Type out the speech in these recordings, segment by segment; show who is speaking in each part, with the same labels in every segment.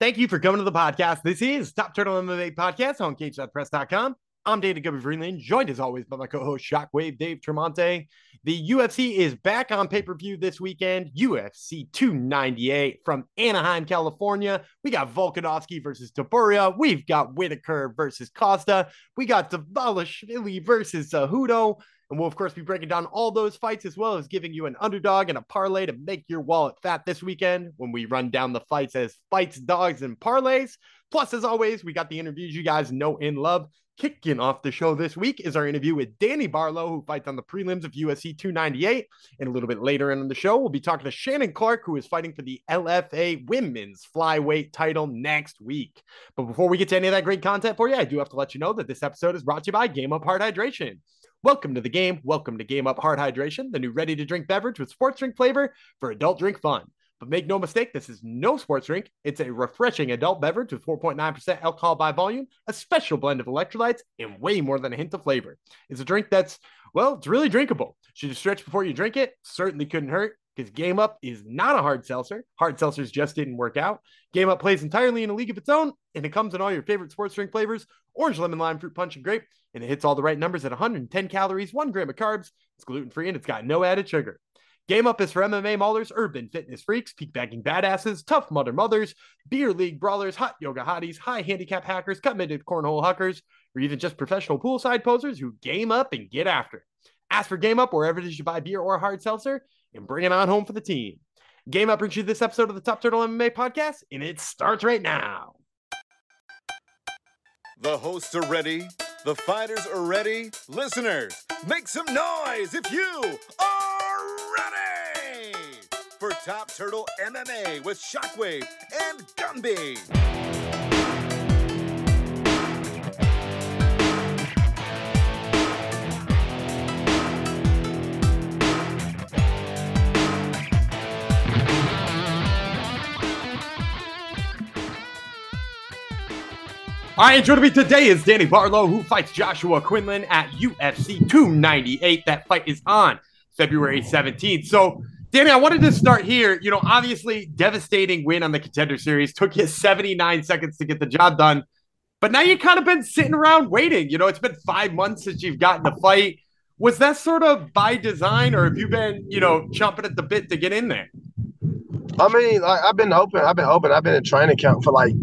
Speaker 1: Thank you for coming to the podcast. This is Top Turtle MMA Podcast on cage.press.com. I'm Dana Gumby Freeland, joined as always by my co-host Shockwave Dave Tremonte. The UFC is back on pay-per-view this weekend. UFC 298 from Anaheim, California. We got Volkanovski versus Topuria. We've got Whitaker versus Costa. We got Dvalishvili versus Cejudo. And we'll, of course, be breaking down all those fights as well as giving you an underdog and a parlay to make your wallet fat this weekend when we run down the fights as fights, dogs, and parlays. Plus, as always, we got the interviews you guys know and love. Kicking off the show this week is our interview with Danny Barlow, who fights on the prelims of UFC 298. And a little bit later in the show, we'll be talking to Shannon Clark, who is fighting for the LFA women's flyweight title next week. But before we get to any of that great content for you, I do have to let you know that this episode is brought to you by Game Up Hard Hydration. Welcome to the game. Welcome to Game Up Hard Hydration, the new ready to drink beverage with sports drink flavor for adult drink fun. But make no mistake, this is no sports drink. It's a refreshing adult beverage with 4.9% alcohol by volume, a special blend of electrolytes, and way more than a hint of flavor. It's a drink that's, well, it's really drinkable. Should you stretch before you drink it? Certainly couldn't hurt because Game Up is not a hard seltzer. Hard seltzers just didn't work out. Game Up plays entirely in a league of its own, and it comes in all your favorite sports drink flavors orange, lemon, lime, fruit punch, and grape. And it hits all the right numbers at 110 calories, one gram of carbs. It's gluten free and it's got no added sugar. Game Up is for MMA maulers, urban fitness freaks, peak bagging badasses, tough mother mothers, beer league brawlers, hot yoga hotties, high handicap hackers, committed cornhole huckers, or even just professional poolside posers who game up and get after. Ask for Game Up wherever it is you buy beer or hard seltzer and bring it on home for the team. Game Up brings you this episode of the Top Turtle MMA podcast, and it starts right now.
Speaker 2: The hosts are ready. The fighters are ready. Listeners, make some noise if you are ready for Top Turtle MMA with Shockwave and Gumby.
Speaker 1: All right, joining me today is Danny Barlow, who fights Joshua Quinlan at UFC 298. That fight is on February 17th. So, Danny, I wanted to start here. You know, obviously, devastating win on the contender series took you 79 seconds to get the job done. But now you've kind of been sitting around waiting. You know, it's been five months since you've gotten the fight. Was that sort of by design, or have you been, you know, chomping at the bit to get in there?
Speaker 3: I mean, like, I've been hoping. I've been hoping. I've been in training camp for like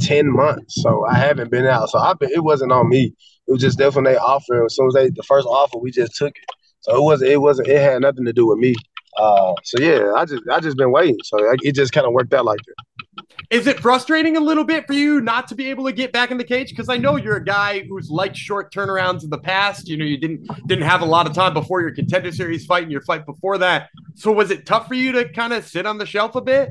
Speaker 3: ten months, so I haven't been out. So I've been. It wasn't on me. It was just definitely offer. As soon as they the first offer, we just took it. So it wasn't. It wasn't. It had nothing to do with me. Uh, so yeah, I just I just been waiting. So it just kind of worked out like that.
Speaker 1: Is it frustrating a little bit for you not to be able to get back in the cage? Because I know you're a guy who's liked short turnarounds in the past. You know, you didn't didn't have a lot of time before your contender series fight and your fight before that. So was it tough for you to kind of sit on the shelf a bit?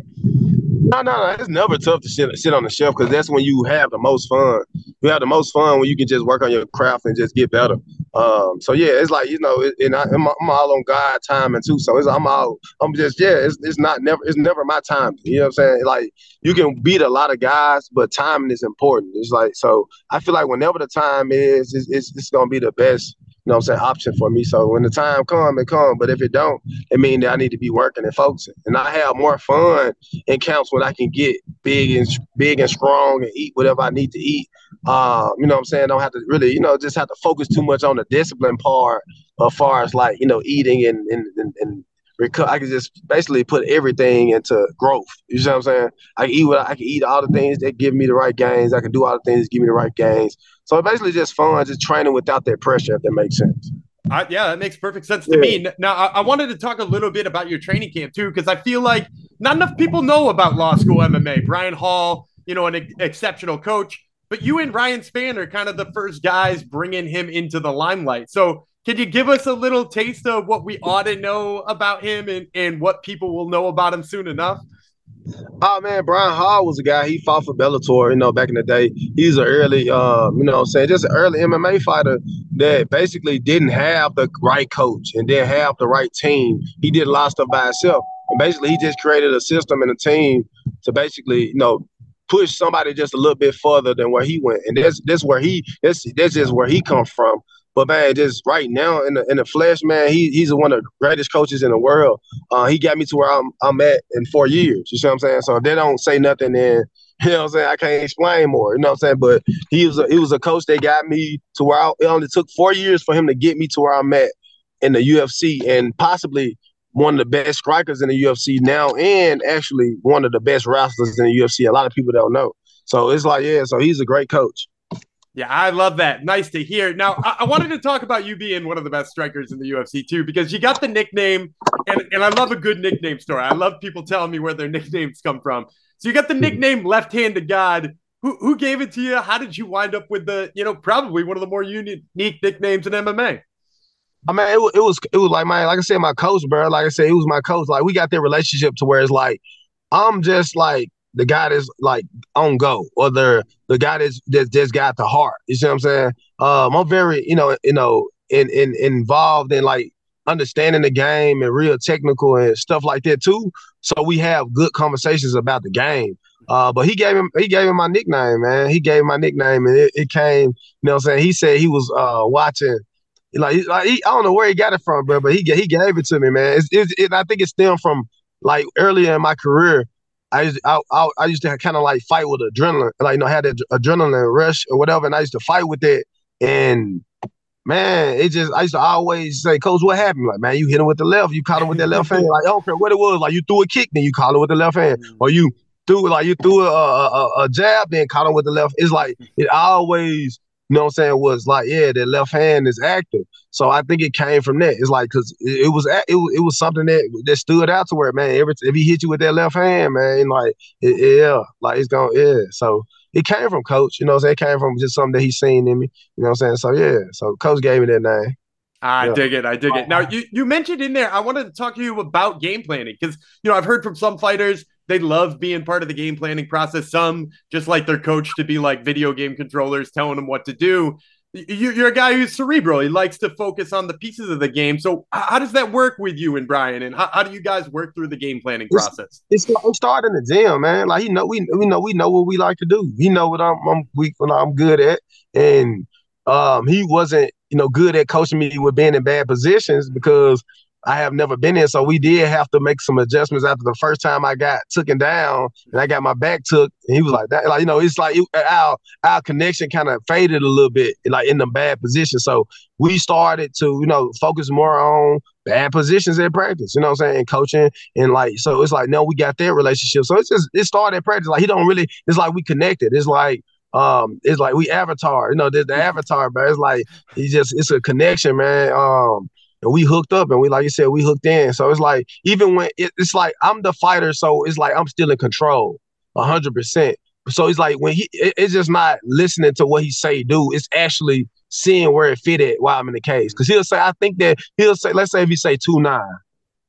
Speaker 3: No, no, no. It's never tough to sit sit on the shelf because that's when you have the most fun. You have the most fun when you can just work on your craft and just get better. Um, so yeah, it's like you know, it, and I, am I'm all on God timing too. So it's I'm all I'm just yeah, it's it's not never it's never my time. You know what I'm saying? Like you can beat a lot of guys, but timing is important. It's like so I feel like whenever the time is, it's it's, it's gonna be the best know what I'm saying, option for me. So when the time come, it come. But if it don't, it mean that I need to be working and focusing. And I have more fun in camps when I can get big and big and strong and eat whatever I need to eat. Uh, you know what I'm saying? Don't have to really, you know, just have to focus too much on the discipline part as far as like, you know, eating and and, and, and reco- I can just basically put everything into growth. You see what I'm saying? I can eat what I can eat all the things that give me the right gains. I can do all the things that give me the right gains. So basically just fun, just training without that pressure, if that makes sense.
Speaker 1: Uh, yeah, that makes perfect sense to yeah. me. Now, I, I, wanted to talk a little bit about your training camp too, because I feel like not enough people know about law school MMA. Brian Hall, you know, an ex- exceptional coach, but you and Ryan Spann are kind of the first guys bringing him into the limelight. So, can you give us a little taste of what we ought to know about him and, and what people will know about him soon enough?
Speaker 3: Oh man, Brian Hall was a guy. He fought for Bellator, you know, back in the day. He's an early, um, you know, I'm saying just an early MMA fighter that basically didn't have the right coach and didn't have the right team. He did a lot of stuff by himself, and basically he just created a system and a team to basically, you know, push somebody just a little bit further than where he went. And that's that's where he that's that's just where he come from. But man, just right now in the in the flesh, man, he he's one of the greatest coaches in the world. Uh, he got me to where I'm I'm at in four years. You see what I'm saying? So if they don't say nothing, then You know what I'm saying? I can't explain more. You know what I'm saying? But he was a he was a coach that got me to where I, it only took four years for him to get me to where I'm at in the UFC and possibly one of the best strikers in the UFC now and actually one of the best wrestlers in the UFC. A lot of people don't know. So it's like, yeah, so he's a great coach.
Speaker 1: Yeah, I love that. Nice to hear. Now, I-, I, wanted to talk about you being one of the best strikers in the UFC too, because you got the nickname, and, and I love a good nickname story. I love people telling me where their nicknames come from. So you got the nickname Left-Handed God. Who, who gave it to you? How did you wind up with the, you know, probably one of the more unique nicknames in MMA?
Speaker 3: I mean, it, it was it was like my like I said, my coach, bro. Like I said, it was my coach. Like we got that relationship to where it's like I'm just like the guy that's like on go, or the the guy that's that just got the heart. You see what I'm saying? Um, I'm very, you know, you know, in, in involved in like understanding the game and real technical and stuff like that too. So we have good conversations about the game. Uh, but he gave him he gave him my nickname, man. He gave my nickname, and it, it came. You know, what I'm saying he said he was uh, watching. Like, like he, I don't know where he got it from, bro, but he he gave it to me, man. It's, it's, it, I think it stemmed from like earlier in my career. I used I, I, I used to kind of like fight with adrenaline, like you know, I had that adrenaline rush or whatever, and I used to fight with it. And man, it just I used to always say, Coach, what happened? Like, man, you hit him with the left, you caught him with that left hand. Like, I don't care what it was. Like, you threw a kick, then you caught him with the left hand, or you threw like you threw a, a, a jab, then caught him with the left. It's like it always you know what I'm saying, was like, yeah, that left hand is active. So I think it came from that. It's like, cause it, it was, it was, it was something that, that stood out to where, man, every, if he hit you with that left hand, man, like, it, yeah, like it's gonna yeah. So it came from coach, you know what I'm saying? It came from just something that he seen in me, you know what I'm saying? So yeah, so coach gave me that name.
Speaker 1: I yeah. dig it. I dig it. Now you, you mentioned in there, I wanted to talk to you about game planning because you know I've heard from some fighters they love being part of the game planning process. Some just like their coach to be like video game controllers telling them what to do. You're a guy who's cerebral. He likes to focus on the pieces of the game. So, how does that work with you and Brian? And how, how do you guys work through the game planning process?
Speaker 3: It's, it's starting the gym, man. Like he know we we know we know what we like to do. He know what I'm I'm weak what I'm good at, and um he wasn't you know good at coaching me with being in bad positions because I have never been in. So we did have to make some adjustments after the first time I got taken down and I got my back took. And he was like that, like, you know, it's like it, our our connection kind of faded a little bit, like in the bad position. So we started to, you know, focus more on bad positions in practice, you know what I'm saying, and coaching. And like, so it's like, no, we got that relationship. So it's just, it started at practice. Like, he don't really, it's like we connected. It's like, um, it's like we avatar, you know, the, the avatar, but it's like, he just, it's a connection, man. Um, and we hooked up and we like you said we hooked in. So it's like even when it, it's like i'm the fighter so it's like i'm still in control 100% so it's like when he it, it's just not listening to what he say do it's actually seeing where it fit at while i'm in the case because he'll say i think that he'll say let's say if he say 2-9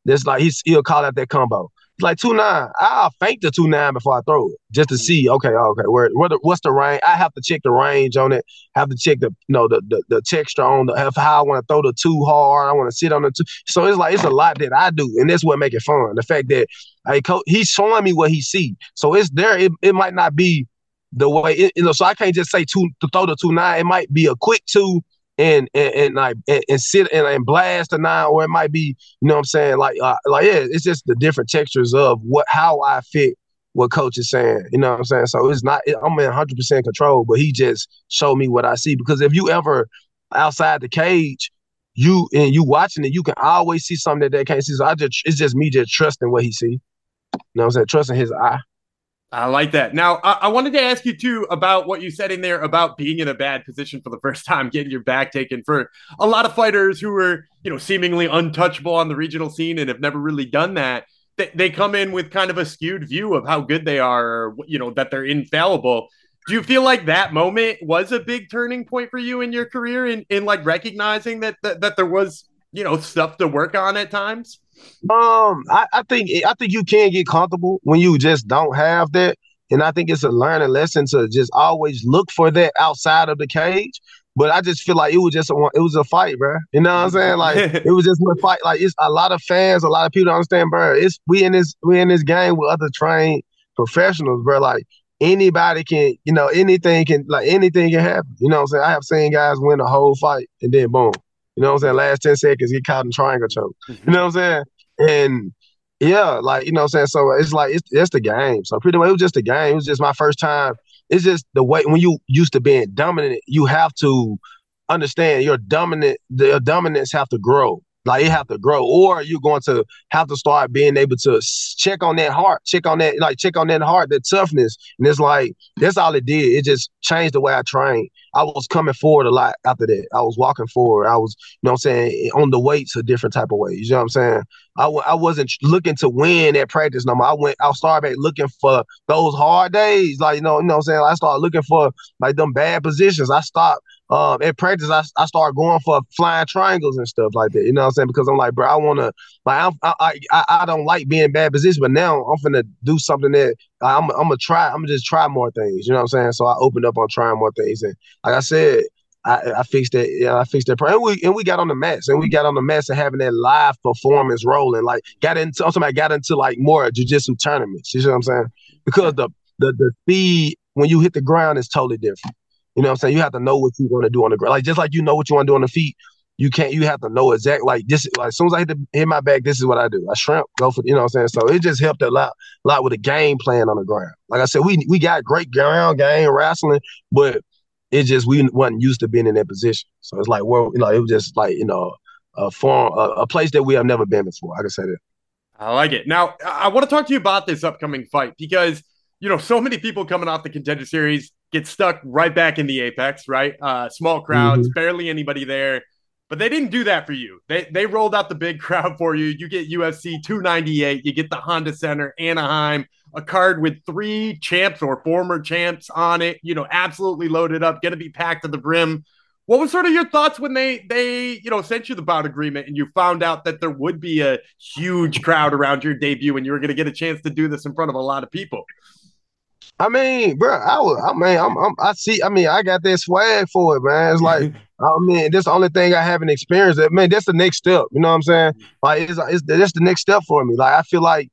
Speaker 3: that's like he's, he'll call out that combo like two nine. I'll feint the two nine before I throw it just to mm. see. Okay, okay, where, where the, what's the range? I have to check the range on it. Have to check the you know the the, the texture on the how I want to throw the two hard. I want to sit on the two. So it's like it's a lot that I do, and that's what make it fun. The fact that I he's showing me what he see. So it's there. It, it might not be the way it, you know. So I can't just say two to throw the two nine. It might be a quick two and and, and like and, and sit and, and, blast a nine, or it might be, you know what I'm saying? Like uh, like yeah, it's just the different textures of what how I fit what coach is saying. You know what I'm saying? So it's not I'm in 100 percent control, but he just showed me what I see. Because if you ever outside the cage, you and you watching it, you can always see something that they can't see. So I just it's just me just trusting what he see. You know what I'm saying? Trusting his eye.
Speaker 1: I like that. Now, I-, I, wanted to ask you too about what you said in there about being in a bad position for the first time, getting your back taken for a lot of fighters who were, you know, seemingly untouchable on the regional scene and have never really done that. They, they come in with kind of a skewed view of how good they are, or, you know, that they're infallible. Do you feel like that moment was a big turning point for you in your career in, in like recognizing that, that, that there was, you know, stuff to work on at times?
Speaker 3: Um, I, I think I think you can get comfortable when you just don't have that. And I think it's a learning lesson to just always look for that outside of the cage. But I just feel like it was just a it was a fight, bro. You know what I'm saying? Like it was just a fight. Like it's a lot of fans, a lot of people don't understand, bro. It's we in this we in this game with other trained professionals, bro. Like anybody can, you know, anything can like anything can happen. You know what I'm saying? I have seen guys win a whole fight and then boom, you know what I'm saying? Last 10 seconds, he caught in triangle choke. Mm-hmm. You know what I'm saying? And Yeah, like you know what I'm saying. So it's like it's it's the game. So pretty much it was just a game. It was just my first time. It's just the way when you used to being dominant, you have to understand your dominant the dominance have to grow. Like it have to grow, or you're going to have to start being able to check on that heart, check on that, like check on that heart, that toughness. And it's like that's all it did. It just changed the way I trained. I was coming forward a lot after that. I was walking forward. I was, you know what I'm saying, on the weights a different type of way. You know what I'm saying? I w- I wasn't looking to win at practice no more. I went, I started back looking for those hard days. Like, you know, you know what I'm saying? I started looking for like them bad positions. I stopped um, in practice, I, I started going for flying triangles and stuff like that. You know what I'm saying? Because I'm like, bro, I want to, like, I'm, I, I, I don't like being in bad position, but now I'm gonna do something that I'm, I'm gonna try. I'm gonna just try more things. You know what I'm saying? So I opened up on trying more things, and like I said, I, I fixed that. Yeah, I fixed that. And we and we got on the mats, and we got on the mats and having that live performance rolling. Like got into, I'm got into like more jujitsu tournaments. You know what I'm saying? Because the the the speed when you hit the ground is totally different. You know what I'm saying? You have to know what you want to do on the ground. Like just like you know what you want to do on the feet, you can't you have to know exactly like this like as soon as I hit the hit my back, this is what I do. I shrimp, go for you know what I'm saying? So it just helped a lot a lot with the game plan on the ground. Like I said, we we got great ground game wrestling, but it just we wasn't used to being in that position. So it's like well, you know, it was just like, you know, a form a, a place that we have never been before. I can say that.
Speaker 1: I like it. Now I want to talk to you about this upcoming fight because you know, so many people coming off the contender series get stuck right back in the apex, right? Uh, small crowds, mm-hmm. barely anybody there. But they didn't do that for you. They they rolled out the big crowd for you. You get UFC 298. You get the Honda Center, Anaheim, a card with three champs or former champs on it. You know, absolutely loaded up, going to be packed to the brim. What was sort of your thoughts when they they you know sent you the bout agreement and you found out that there would be a huge crowd around your debut and you were going to get a chance to do this in front of a lot of people?
Speaker 3: I mean, bro, I was, I mean, I'm, I'm, i see, I mean, I got that swag for it, man. It's like, I mean, that's the only thing I haven't experienced. That man, that's the next step. You know what I'm saying? Like, it's, it's that's the next step for me. Like, I feel like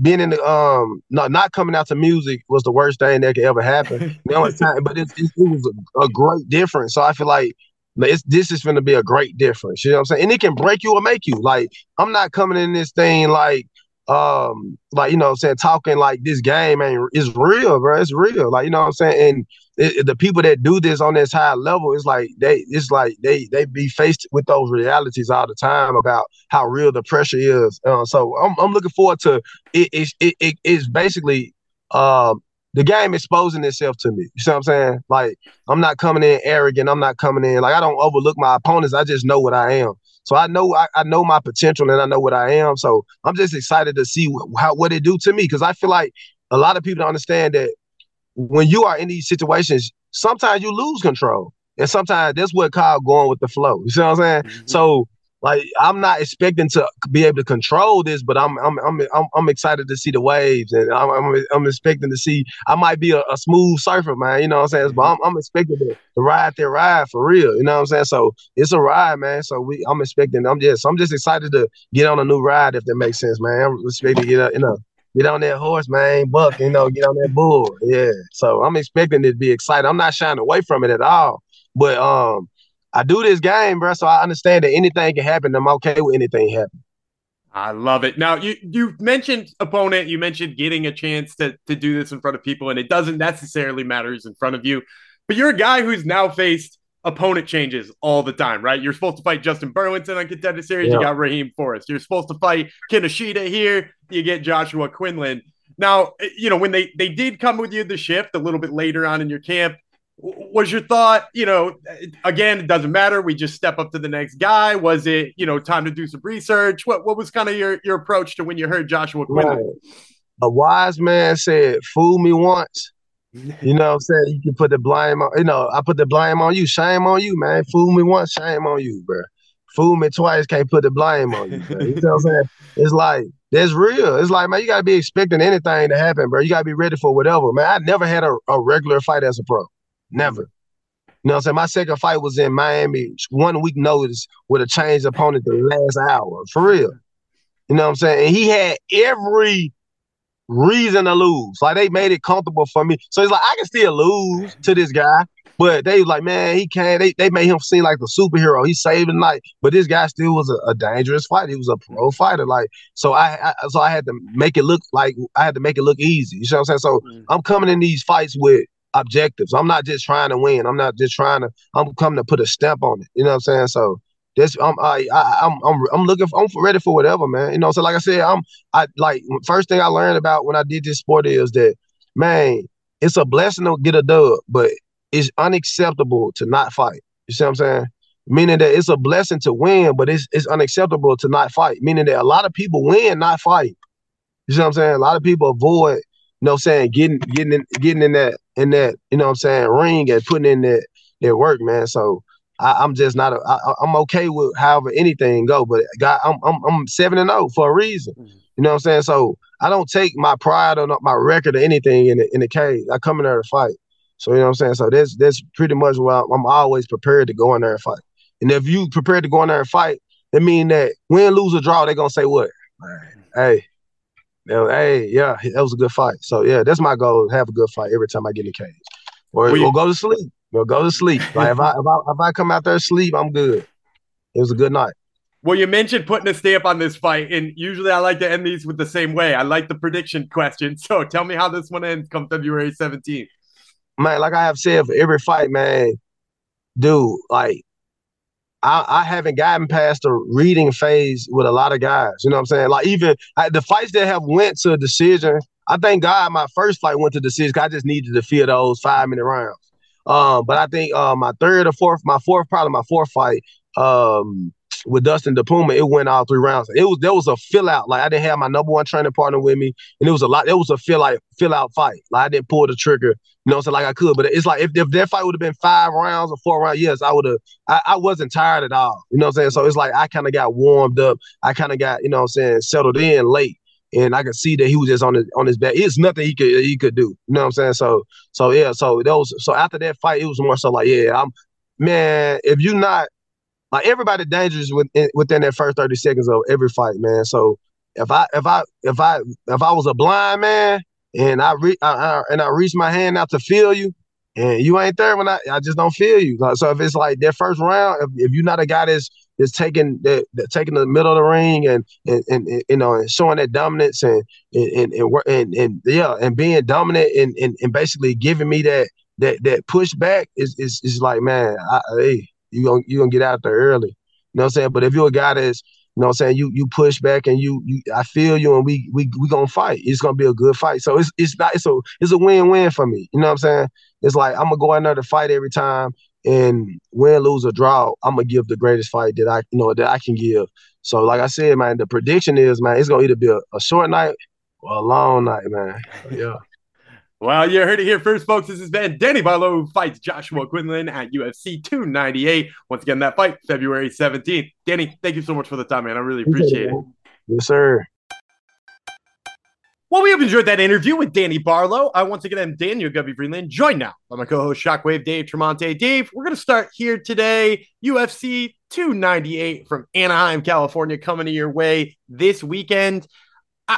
Speaker 3: being in the um, not not coming out to music was the worst thing that could ever happen. You know, time, but it, it, it was a, a, great difference. So I feel like it's, this is going to be a great difference. You know what I'm saying? And it can break you or make you. Like, I'm not coming in this thing like um like you know I'm saying talking like this game ain't is real bro it's real like you know what I'm saying and it, the people that do this on this high level it's like they it's like they they be faced with those realities all the time about how real the pressure is uh, so I'm, I'm looking forward to it it, it, it it's basically um the game exposing itself to me. You see what I'm saying? Like I'm not coming in arrogant. I'm not coming in like I don't overlook my opponents. I just know what I am. So I know I, I know my potential and I know what I am. So I'm just excited to see how what it do to me because I feel like a lot of people don't understand that when you are in these situations, sometimes you lose control, and sometimes that's what called going with the flow. You see what I'm saying? Mm-hmm. So like I'm not expecting to be able to control this, but I'm I'm I'm I'm, I'm excited to see the waves, and I'm, I'm, I'm expecting to see. I might be a, a, smooth surfer, man. You know what I'm saying? But I'm, I'm expecting to, to ride that ride for real. You know what I'm saying? So it's a ride, man. So we I'm expecting. I'm just I'm just excited to get on a new ride if that makes sense, man. I'm expecting to get up, you know. Get on that horse, man, buck, you know, get on that bull. Yeah. So I'm expecting it to be exciting. I'm not shying away from it at all. But um, I do this game, bro, so I understand that anything can happen. I'm okay with anything happening.
Speaker 1: I love it. Now you you mentioned opponent, you mentioned getting a chance to to do this in front of people, and it doesn't necessarily matter who's in front of you, but you're a guy who's now faced opponent changes all the time, right? You're supposed to fight Justin Burlington on Contender Series. Yeah. You got Raheem Forrest. You're supposed to fight Kinoshita here. You get Joshua Quinlan. Now, eh, you know, when they they did come with you the shift a little bit later on in your camp, was your thought, you know, again, it doesn't matter. We just step up to the next guy. Was it, you know, time to do some research? What what was kind of your your approach to when you heard Joshua Quinlan? Right.
Speaker 3: A wise man said, "Fool me once." You know what I'm saying? You can put the blame on, you know, I put the blame on you. Shame on you, man. Fool me once, shame on you, bro. Fool me twice, can't put the blame on you, bro. You know what I'm saying? It's like, that's real. It's like, man, you gotta be expecting anything to happen, bro. You gotta be ready for whatever. Man, I never had a, a regular fight as a pro. Never. You know what I'm saying? My second fight was in Miami, one week notice with a changed opponent the last hour. For real. You know what I'm saying? And he had every reason to lose. Like they made it comfortable for me. So it's like I can still lose to this guy, but they was like, man, he can't. They, they made him seem like the superhero. He's saving night, but this guy still was a, a dangerous fighter. He was a pro fighter. Like so, I, I, so I had to make it look like I had to make it look easy. You know what I'm saying? So mm. I'm coming in these fights with objectives. I'm not just trying to win. I'm not just trying to. I'm coming to put a stamp on it. You know what I'm saying? So this I'm I, I I'm, I'm I'm looking for, I'm ready for whatever, man. You know, so like I said, I'm I like first thing I learned about when I did this sport is that man, it's a blessing to get a dub, but it's unacceptable to not fight. You see what I'm saying? Meaning that it's a blessing to win, but it's it's unacceptable to not fight. Meaning that a lot of people win, not fight. You see what I'm saying? A lot of people avoid, you know, what I'm saying getting getting in, getting in that in that you know what I'm saying ring and putting in that their work, man. So I, am just not. A, I, I'm okay with however anything go, but God, I'm I'm I'm seven and zero oh for a reason. Mm-hmm. You know what I'm saying? So I don't take my pride or my record or anything in the in the cage. I come in there to fight. So you know what I'm saying. So that's that's pretty much why I'm always prepared to go in there and fight. And if you prepared to go in there and fight, it mean that win, lose, or draw, they're gonna say what? Hey, hey, yeah, that was a good fight. So yeah, that's my goal: have a good fight every time I get in the cage, or, or go to sleep. Well, go to sleep. Like if I if I if I come out there to sleep, I'm good. It was a good night.
Speaker 1: Well, you mentioned putting a stamp on this fight, and usually I like to end these with the same way. I like the prediction question. So tell me how this one ends come February 17th.
Speaker 3: Man, like I have said for every fight, man, dude, like I, I haven't gotten past the reading phase with a lot of guys. You know what I'm saying? Like even I, the fights that have went to a decision, I thank God my first fight went to decision. I just needed to feel those five minute rounds. Um, but I think uh, my third or fourth, my fourth, probably my fourth fight um, with Dustin DePuma, it went all three rounds. It was there was a fill out. Like I didn't have my number one training partner with me, and it was a lot. It was a fill out fill out fight. Like I didn't pull the trigger, you know, so like I could. But it's like if, if that fight would have been five rounds or four rounds, yes, I would have. I, I wasn't tired at all. You know what I'm saying? So it's like I kind of got warmed up. I kind of got you know what I'm saying settled in late and I could see that he was just on his on his back. It's nothing he could he could do. You know what I'm saying? So so yeah. So those so after that fight, it was more so like yeah, I'm man. If you're not like everybody dangerous within within that first thirty seconds of every fight, man. So if I if I if I if I was a blind man and I re I, I, and I reach my hand out to feel you, and you ain't there when I I just don't feel you. So if it's like that first round, if, if you're not a guy that's is taking the, the, taking the middle of the ring and and, and, and you know and showing that dominance and and and, and, and yeah and being dominant and, and, and basically giving me that that that pushback is is, is like man I, hey you gonna you gonna get out there early you know what I'm saying but if you're a guy that's you know what I'm saying you you push back and you you I feel you and we we we gonna fight it's gonna be a good fight so it's it's not it's a it's a win win for me you know what I'm saying it's like I'm gonna go in there to fight every time and win, lose, or draw, I'm gonna give the greatest fight that I you know that I can give. So, like I said, man, the prediction is, man, it's gonna either be a, a short night or a long night, man. Yeah.
Speaker 1: Well, you heard it here first, folks. This has been Danny Barlow fights Joshua Quinlan at UFC 298. Once again, that fight February 17th. Danny, thank you so much for the time, man. I really appreciate it.
Speaker 3: Yes, sir.
Speaker 1: Well, we have enjoyed that interview with Danny Barlow. I once again am Daniel Gumby Freeland, joined now by my co-host Shockwave Dave Tremonte. Dave, we're going to start here today. UFC 298 from Anaheim, California, coming to your way this weekend.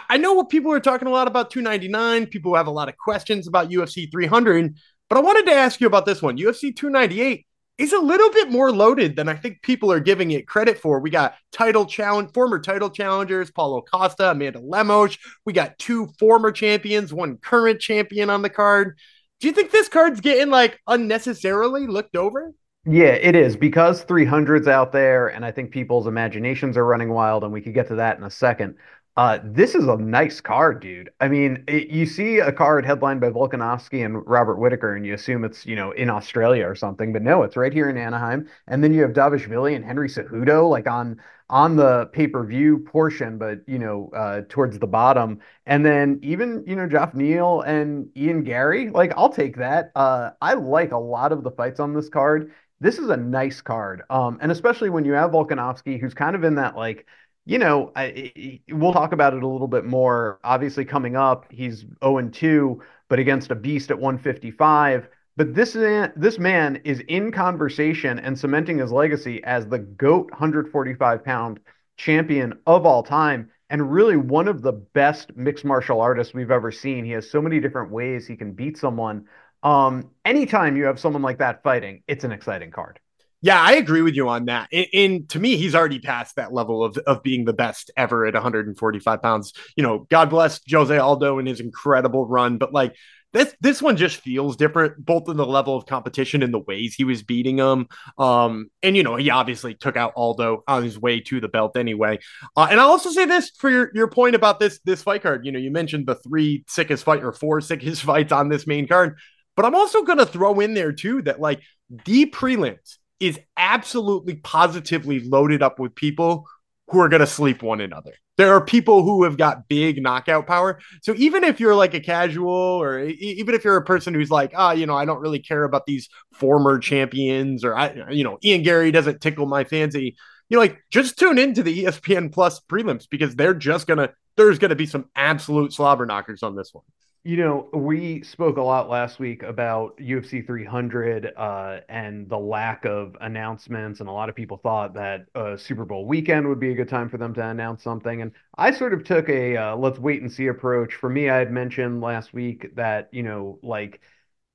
Speaker 1: I, know what people are talking a lot about 299. People have a lot of questions about UFC 300, but I wanted to ask you about this one, UFC 298 is a little bit more loaded than I think people are giving it credit for. We got title challenge, former title challengers, Paulo Costa, Amanda Lemos. We got two former champions, one current champion on the card. Do you think this card's getting like unnecessarily looked over?
Speaker 4: Yeah, it is because 300's out there, and I think people's imaginations are running wild, and we could get to that in a second. Uh, this is a nice card, dude. I mean, it, you see a card headlined by Volkanovski and Robert Whitaker, and you assume it's you know in Australia or something, but no, it's right here in Anaheim. And then you have Dvalishvili and Henry Cejudo like on on the pay per view portion, but you know uh, towards the bottom. And then even you know Geoff Neal and Ian Garry, like I'll take that. Uh, I like a lot of the fights on this card. This is a nice card, um, and especially when you have Volkanovski, who's kind of in that like you know, I, we'll talk about it a little bit more. Obviously, coming up, he's 0 2, but against a beast at 155. But this man, this man is in conversation and cementing his legacy as the GOAT 145 pound champion of all time. and really one of the best mixed martial artists we've ever seen. He has so many different ways he can beat someone. Um, anytime you have someone like that fighting, it's an exciting card.
Speaker 1: Yeah, I agree with you on that. And, to me, he's already past that level of, of being the best ever at 145 pounds. You know, God bless Jose Aldo and his incredible run, but like this this one just feels different, both in the level of competition and the ways he was beating him. Um, and you know, he obviously took out Aldo on his way to the belt anyway. Uh, and I'll also say this for your, your point about this this fight card. You know, you mentioned the three sickest fight or four sickest fights on this main card, but I'm also gonna throw in there too that like the prelims is absolutely positively loaded up with people who are going to sleep one another. There are people who have got big knockout power. So even if you're like a casual or even if you're a person who's like, ah, oh, you know, I don't really care about these former champions or I, you know, Ian Garry doesn't tickle my fancy. You know, like just tune into the ESPN Plus prelims because they're just going to, there's going to be some absolute slobber knockers on this one.
Speaker 4: You know, we spoke a lot last week about UFC 300 uh, and the lack of announcements, and a lot of people thought that uh, Super Bowl weekend would be a good time for them to announce something. And I sort of took a uh, let's wait and see approach. For me, I had mentioned last week that, you know, like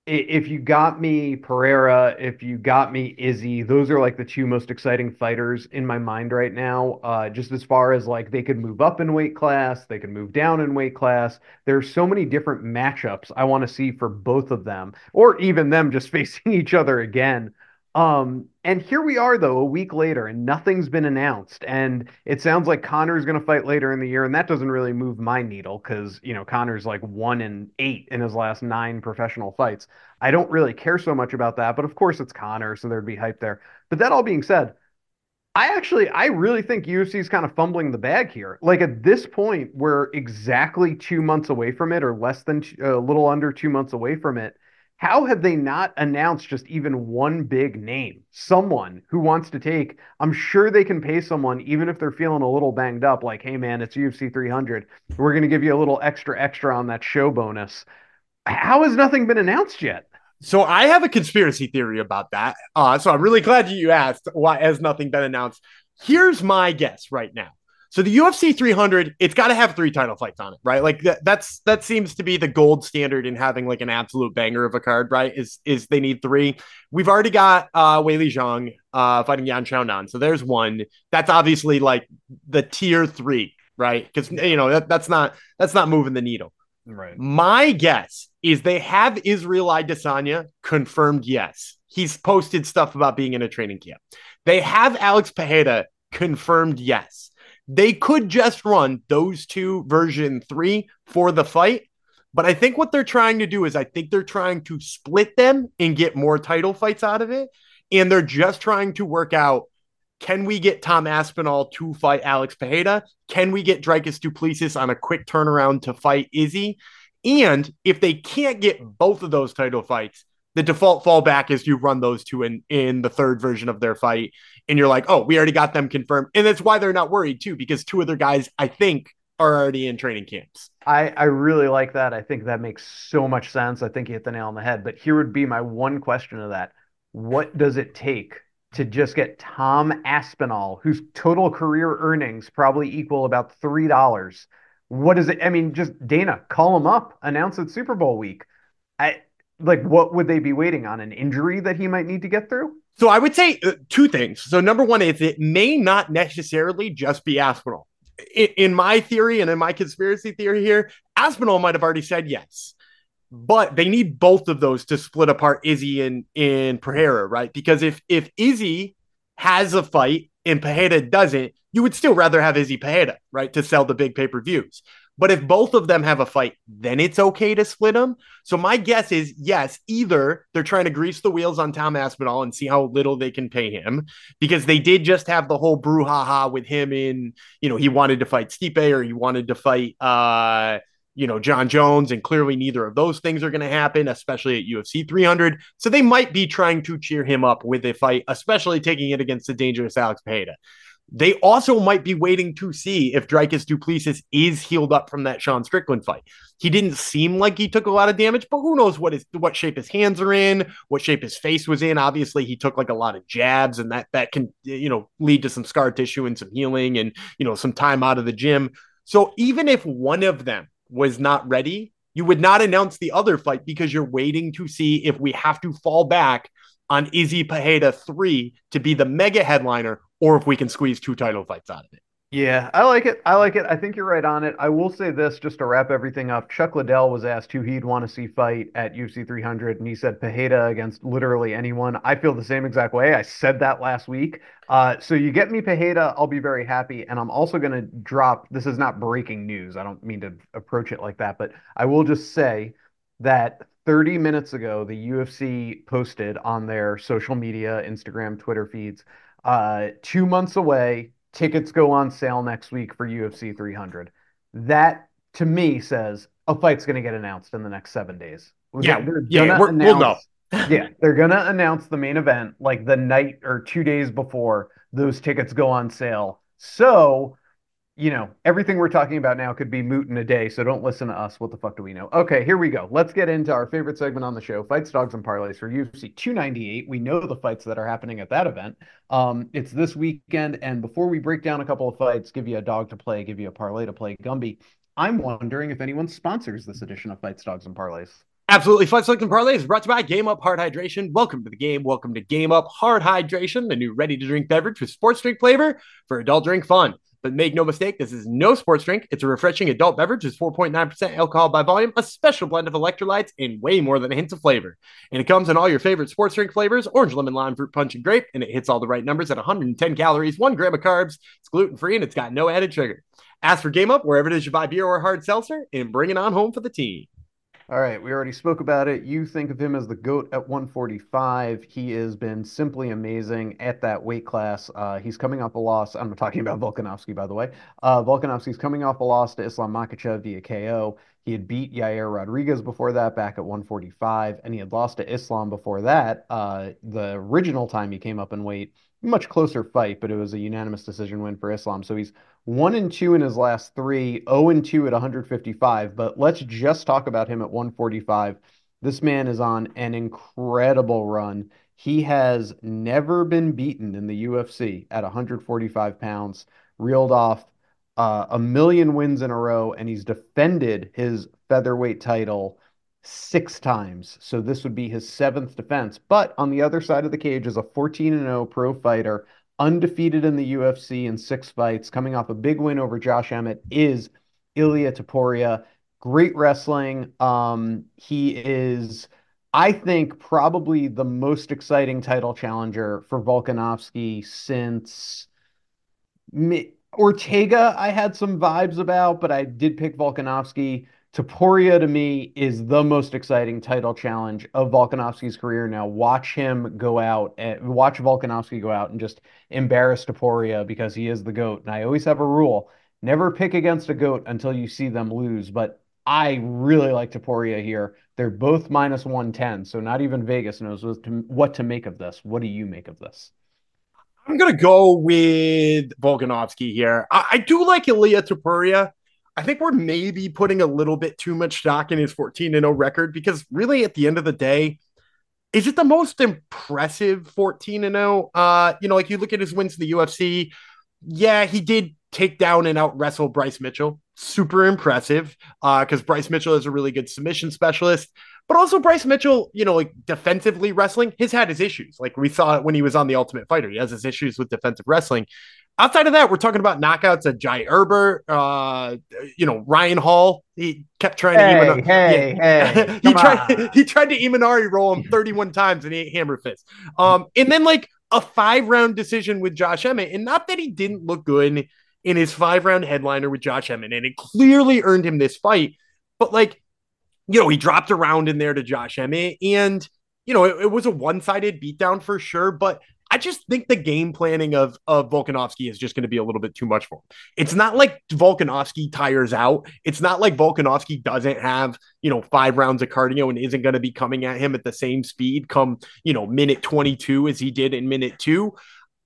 Speaker 4: if you got me Pereira, if you got me Izzy, those are like the two most exciting fighters in my mind right now. Uh, just as far as like they could move up in weight class, they could move down in weight class. There's so many different matchups I want to see for both of them, or even them just facing each other again. Um, and here we are though, a week later, and nothing's been announced. And it sounds like Conor's going to fight later in the year, and that doesn't really move my needle because you know Conor's like one in eight in his last nine professional fights. I don't really care so much about that, but of course it's Conor, so there'd be hype there. But that all being said, I actually, I really think UFC is kind of fumbling the bag here. Like at this point, we're exactly two months away from it, or less than a little under two months away from it how have they not announced just even one big name? Someone who wants to take, I'm sure they can pay someone, even if they're feeling a little banged up, like, hey man, it's UFC 300. We're going to give you a little extra, extra on that show bonus. How has nothing been announced yet?
Speaker 1: So I have a conspiracy theory about that. Uh, so I'm really glad you asked why has nothing been announced. Here's my guess right now. So the UFC 300, it's got to have three title fights on it, right? Like that, that's that seems to be the gold standard in having like an absolute banger of a card, right? Is is they need three. We've already got uh Weili Zhang uh fighting Yan Xiaonan, so there's one. That's obviously like the tier three, right? Because you know that, that's not that's not moving the needle.
Speaker 4: Right.
Speaker 1: My guess is they have Israel Adesanya confirmed. Yes, he's posted stuff about being in a training camp. They have Alex Pereira confirmed. Yes. They could just run those two version three for the fight. But I think what they're trying to do is I think they're trying to split them and get more title fights out of it. And they're just trying to work out can we get Tom Aspinall to fight Alex Pereira? Can we get Dricus Du Plessis on a quick turnaround to fight Izzy? And if they can't get both of those title fights, the default fallback is you run those two in in the third version of their fight and you're like oh we already got them confirmed. And that's why they're not worried too because two other guys i think are already in training camps.
Speaker 4: I i really like that. I think that makes so much sense. I think you hit the nail on the head but here would be my one question of that. What does it take to just get tom aspinall whose total career earnings probably equal about three dollars? What is it? I mean just dana call him up announce it super bowl week. I like what would they be waiting on? An injury that he might need to get through
Speaker 1: so i would say uh, two things. So number one is it may not necessarily just be aspinall. In, in my theory and in my conspiracy theory here aspinall might have already said yes but they need both of those to split apart izzy and in pereira right? Because if if izzy has a fight and Pereira doesn't, you would still rather have Izzy Pereira, right, to sell the big pay per views. But if both of them have a fight, then it's okay to split them. So my guess is yes, either they're trying to grease the wheels on Tom Aspinall and see how little they can pay him because they did just have the whole brouhaha with him in, you know, he wanted to fight Stipe or he wanted to fight uh you know, Jon Jones, and clearly neither of those things are going to happen, especially at UFC 300. So they might be trying to cheer him up with a fight, especially taking it against the dangerous Alex Pereira. They also might be waiting to see if Dricus Du Plessis is healed up from that Sean Strickland fight. He didn't seem like he took a lot of damage, but who knows what his what shape his hands are in, what shape his face was in. Obviously, he took like a lot of jabs, and that that can you know lead to some scar tissue and some healing, and you know some time out of the gym. So even if one of them was not ready, you would not announce the other fight because you're waiting to see if we have to fall back on Izzy Pereira 3 to be the mega headliner or if we can squeeze two title fights out of it.
Speaker 4: Yeah, I like it. I like it. I think you're right on it. I will say this just to wrap everything up. Chuck Liddell was asked who he'd want to see fight at UFC 300, and he said Pereira against literally anyone. I feel the same exact way. I said that last week. Uh, so you get me Pereira, I'll be very happy. And I'm also going to drop this is not breaking news. I don't mean to approach it like that, but I will just say that 30 minutes ago, the UFC posted on their social media, Instagram, Twitter feeds, uh, two months away tickets go on sale next week for UFC 300. That to me says a fight's going to get announced in the next seven days.
Speaker 1: Yeah, yeah, we'll know.
Speaker 4: yeah, they're going to announce the main event like the night or two days before those tickets go on sale. So you know, everything we're talking about now could be moot in a day, so don't listen to us. What the fuck do we know? Okay, here we go. Let's get into our favorite segment on the show, Fights, Dogs, and Parlays for UFC 298. We know the fights that are happening at that event. Um, it's this weekend, and before we break down a couple of fights, give you a dog to play, give you a parlay to play, Gumby, I'm wondering if anyone sponsors this edition of Fights, Dogs, and Parlays.
Speaker 1: Absolutely. Fights, Dogs, and Parlays brought to you by Game Up Hard Hydration. Welcome to the game. Welcome to Game Up Hard Hydration, the new ready to drink beverage with sports drink flavor for adult drink fun. But make no mistake, this is no sports drink. It's a refreshing adult beverage. It's 4.9% alcohol by volume, a special blend of electrolytes, and way more than a hint of flavor. And it comes in all your favorite sports drink flavors orange, lemon, lime, fruit punch, and grape. And it hits all the right numbers at 110 calories, one gram of carbs. It's gluten free and it's got no added sugar. Ask for Game Up wherever it is you buy beer or hard seltzer and bring it on home for the team.
Speaker 4: All right, we already spoke about it. You think of him as the GOAT at 145. He has been simply amazing at that weight class. Uh, he's coming off a loss. I'm talking about Volkanovski, by the way. Uh, Volkanovski's coming off a loss to Islam Makhachev via KO. He had beat Yair Rodriguez before that back at 145, and he had lost to Islam before that. Uh, the original time he came up in weight, much closer fight, but it was a unanimous decision win for Islam. So he's one and two in his last three, 0 and two at 155. But let's just talk about him at 145. This man is on an incredible run. He has never been beaten in the UFC at 145 pounds, reeled off uh, a million wins in a row, and he's defended his featherweight title six times. So this would be his seventh defense. But on the other side of the cage is a 14 and 0 pro fighter undefeated in the UFC in six fights, coming off a big win over Josh Emmett, is Ilia Topuria. Great wrestling. Um, he is, I think, probably the most exciting title challenger for Volkanovski since Ortega. I had some vibes about, but I did pick Volkanovski. Topuria to me is the most exciting title challenge of Volkanovski's career. Now watch him go out and watch Volkanovski go out and just embarrass Topuria because he is the goat. And I always have a rule: never pick against a goat until you see them lose. But I really like Topuria here. They're both minus 110, so not even Vegas knows what to, what to make of this. What do you make of this?
Speaker 1: I'm gonna go with Volkanovski here. I, I do like Ilia Topuria. I think we're maybe putting a little bit too much stock in his 14 0 record because really at the end of the day, is it the most impressive 14 0? Uh, you know, like you look at his wins in the UFC. Yeah, he did take down and out wrestle Bryce Mitchell. Super impressive. Uh, because Bryce Mitchell is a really good submission specialist. But also Bryce Mitchell, you know, like defensively wrestling, he's had his issues. Like we saw it when he was on the Ultimate Fighter. He has his issues with defensive wrestling. Outside of that, we're talking about knockouts at Jai Herbert, uh, you know, Ryan Hall. He kept trying
Speaker 4: hey,
Speaker 1: to even,
Speaker 4: hey, yeah. hey,
Speaker 1: he tried on. he tried to Imanari roll him 31 times and he ate hammer fist. Um, and then like a five round decision with Josh Emmett. And not that he didn't look good in his five round headliner with Josh Emmett, and it clearly earned him this fight. But like, you know, he dropped around in there to Josh Emmett, and you know, it, it was a one sided beatdown for sure. But I just think the game planning of of Volkanovski is just going to be a little bit too much for him. It's not like Volkanovski tires out. It's not like Volkanovski doesn't have, you know, five rounds of cardio and isn't going to be coming at him at the same speed come, you know, minute 22 as he did in minute 2.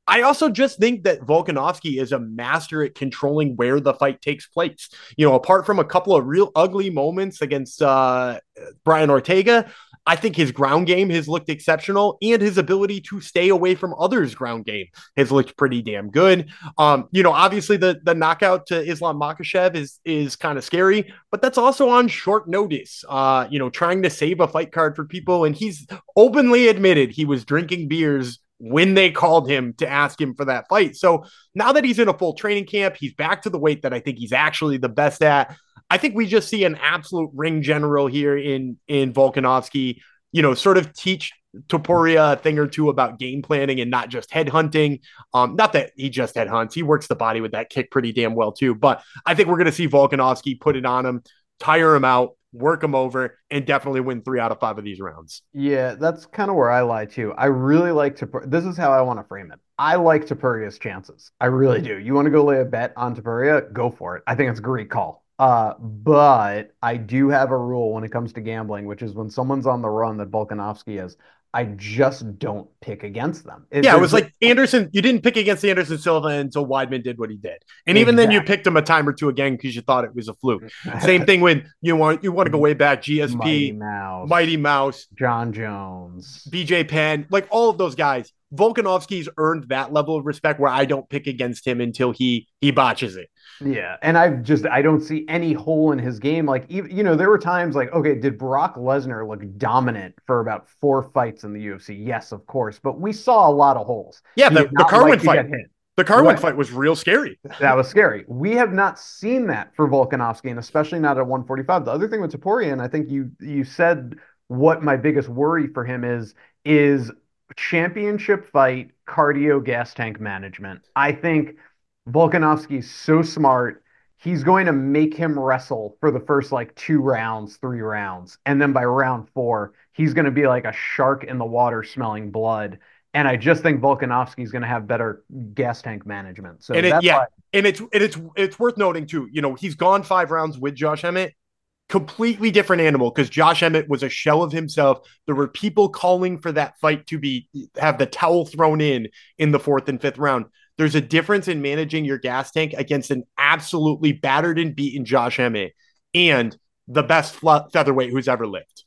Speaker 1: I also just think that Volkanovski is a master at controlling where the fight takes place. You know, apart from a couple of real ugly moments against uh, Brian Ortega, I think his ground game has looked exceptional and his ability to stay away from others' ground game has looked pretty damn good. Um, you know, obviously the the knockout to Islam Makhachev is is kind of scary, but that's also on short notice. Uh, you know, trying to save a fight card for people and he's openly admitted he was drinking beers when they called him to ask him for that fight. So now that he's in a full training camp, he's back to the weight that I think he's actually the best at. I think we just see an absolute ring general here in in Volkanovski, you know, sort of teach Topuria a thing or two about game planning and not just head hunting. Um, not that he just head hunts, he works the body with that kick pretty damn well too. But I think we're going to see Volkanovski put it on him, tire him out, work him over, and definitely win three out of five of these rounds.
Speaker 4: Yeah, that's kind of where I lie too. I really like to. This is how I want to frame it. I like Topuria's chances. I really do. You want to go lay a bet on Topuria? Go for it. I think it's a great call. Uh, but I do have a rule when it comes to gambling, which is when someone's on the run that Volkanovski is, I just don't pick against them.
Speaker 1: Yeah, it was like Anderson. You didn't pick against Anderson Silva until Weidman did what he did, and even then, you picked him a time or two again because you thought it was a fluke. Same thing when you want you want to go way back. GSP,
Speaker 4: Mighty Mouse,
Speaker 1: Mighty Mouse,
Speaker 4: Jon Jones,
Speaker 1: BJ Penn, like all of those guys. Volkanovski's earned that level of respect where I don't pick against him until he he botches it.
Speaker 4: Yeah, and I just I don't see any hole in his game. Like even you know there were times like okay, did Brock Lesnar look dominant for about four fights in the UFC? Yes, of course, but we saw a lot of holes.
Speaker 1: Yeah, the, the Carwin fight. The Carwin fight was real scary.
Speaker 4: That was scary. We have not seen that for Volkanovski, and especially not at 145. The other thing with Topuria, and I think you you said what my biggest worry for him is is championship fight cardio gas tank management. I think Volkanovski's so smart. He's going to make him wrestle for the first like two rounds, three rounds. And then by round four, he's going to be like a shark in the water smelling blood. And I just think Volkanovski is going to have better gas tank management. So
Speaker 1: and
Speaker 4: it,
Speaker 1: yeah, why... and it's and it's it's worth noting too. You know, he's gone five rounds with Josh Emmett completely different animal because Josh Emmett was a shell of himself. There were people calling for that fight to be have the towel thrown in in the fourth and fifth round. There's a difference in managing your gas tank against an absolutely battered and beaten Josh Emmett and the best featherweight who's ever lived.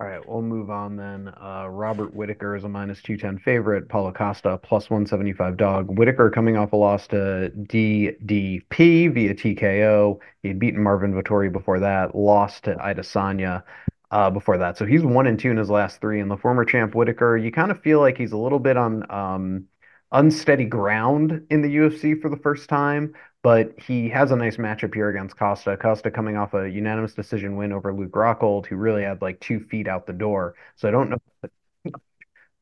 Speaker 4: All right, we'll move on then. Uh, Robert Whitaker is a minus 210 favorite. Paulo Costa, plus 175 dog. Whitaker coming off a loss to DDP via TKO. He had beaten Marvin Vettori before that, lost to Adesanya uh, before that. So he's one and two in his last three. And the former champ Whitaker, you kind of feel like he's a little bit on um, unsteady ground in the UFC for the first time but he has a nice matchup here against Costa. Costa coming off a unanimous decision win over Luke Rockhold, who really had like two feet out the door. So I don't know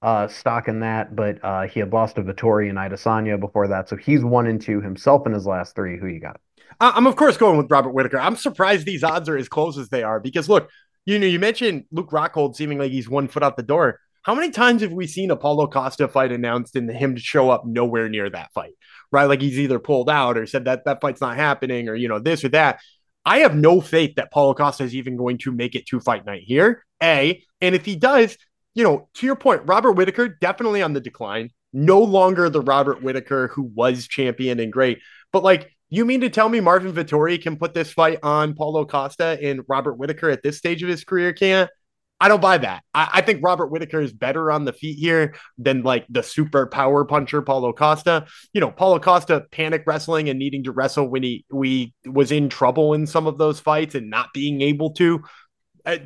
Speaker 4: uh, stock in that, but uh, he had lost to Vettori and Adesanya before that. So he's one and two himself in his last three. Who you got?
Speaker 1: I'm of course going with Robert Whitaker. I'm surprised these odds are as close as they are because look, you know, you mentioned Luke Rockhold seeming like he's one foot out the door. How many times have we seen a Paulo Costa fight announced and him to show up nowhere near that fight? Right? Like he's either pulled out or said that that fight's not happening or, you know, this or that. I have no faith that Paulo Costa is even going to make it to fight night here. A. And if he does, you know, to your point, Robert Whitaker definitely on the decline. No longer the Robert Whitaker who was champion and great. But like, you mean to tell me Marvin Vettori can put this fight on Paulo Costa and Robert Whitaker at this stage of his career can't? I don't buy that. I, I, think Robert Whitaker is better on the feet here than like the super power puncher Paulo Costa. You know, Paulo Costa panic wrestling and needing to wrestle when he we was in trouble in some of those fights and not being able to. Uh,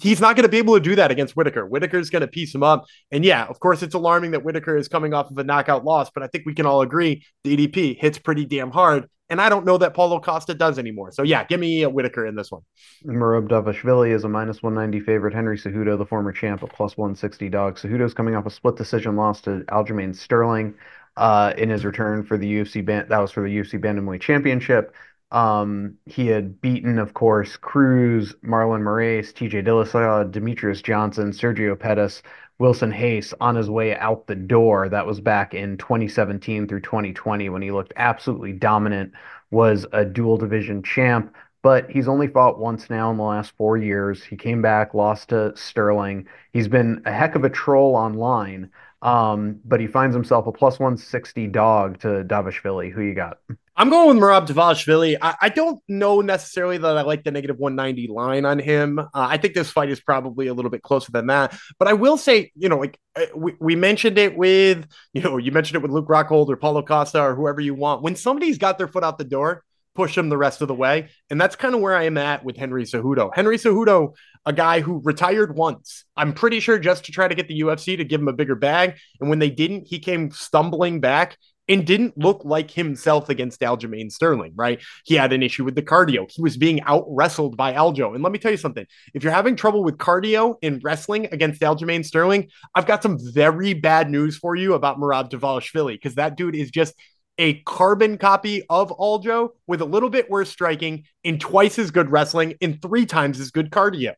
Speaker 1: he's not going to be able to do that against Whitaker. Whitaker's going to piece him up. And yeah, of course, it's alarming that Whitaker is coming off of a knockout loss, but I think we can all agree DDP hits pretty damn hard. And I don't know that Paulo Costa does anymore. So yeah, give me a Whitaker in this one.
Speaker 4: Merab Dvalishvili is a minus 190 favorite. Henry Cejudo, the former champ, a plus 160 dog. Cejudo's coming off a split decision loss to Aljamain Sterling uh, in his return for the UFC band. That was for the UFC Bantamweight Championship. Um, he had beaten, of course, Cruz, Marlon Moraes, TJ Dillashaw, Demetrious Johnson, Sergio Pettis, Wilson Reis on his way out the door. That was back in 2017 through 2020 when he looked absolutely dominant, was a dual division champ. But he's only fought once now in the last four years. He came back, lost to Sterling. He's been a heck of a troll online, um, but he finds himself a plus 160 dog to Dvalishvili. Who you got?
Speaker 1: I'm going with Merab Dvalishvili. I, I, don't know necessarily that I like the negative 190 line on him. Uh, I think this fight is probably a little bit closer than that. But I will say, you know, like uh, we, we mentioned it with, you know, you mentioned it with Luke Rockhold or Paulo Costa or whoever you want. When somebody's got their foot out the door, push them the rest of the way. And that's kind of where I am at with Henry Cejudo. Henry Cejudo, a guy who retired once, I'm pretty sure just to try to get the UFC to give him a bigger bag. And when they didn't, he came stumbling back and didn't look like himself against Aljamain Sterling, right? He had an issue with the cardio. He was being out wrestled by Aljo. And let me tell you something if you're having trouble with cardio in wrestling against Aljamain Sterling, I've got some very bad news for you about Merab Dvalishvili because that dude is just a carbon copy of Aljo with a little bit worse striking and twice as good wrestling and three times as good cardio.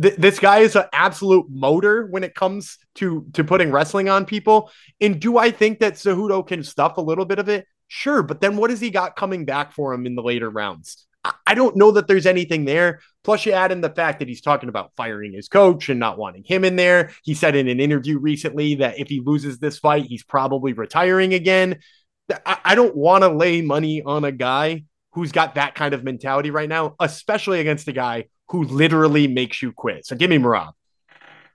Speaker 1: Th- this guy is an absolute motor when it comes to to putting wrestling on people. And do I think that Cejudo can stuff a little bit of it? Sure, but then what has he got coming back for him in the later rounds? I don't know that there's anything there. Plus, you add in the fact that he's talking about firing his coach and not wanting him in there. He said in an interview recently that if he loses this fight, he's probably retiring again. I, don't want to lay money on a guy who's got that kind of mentality right now, especially against a guy who literally makes you quit. So give me Merab.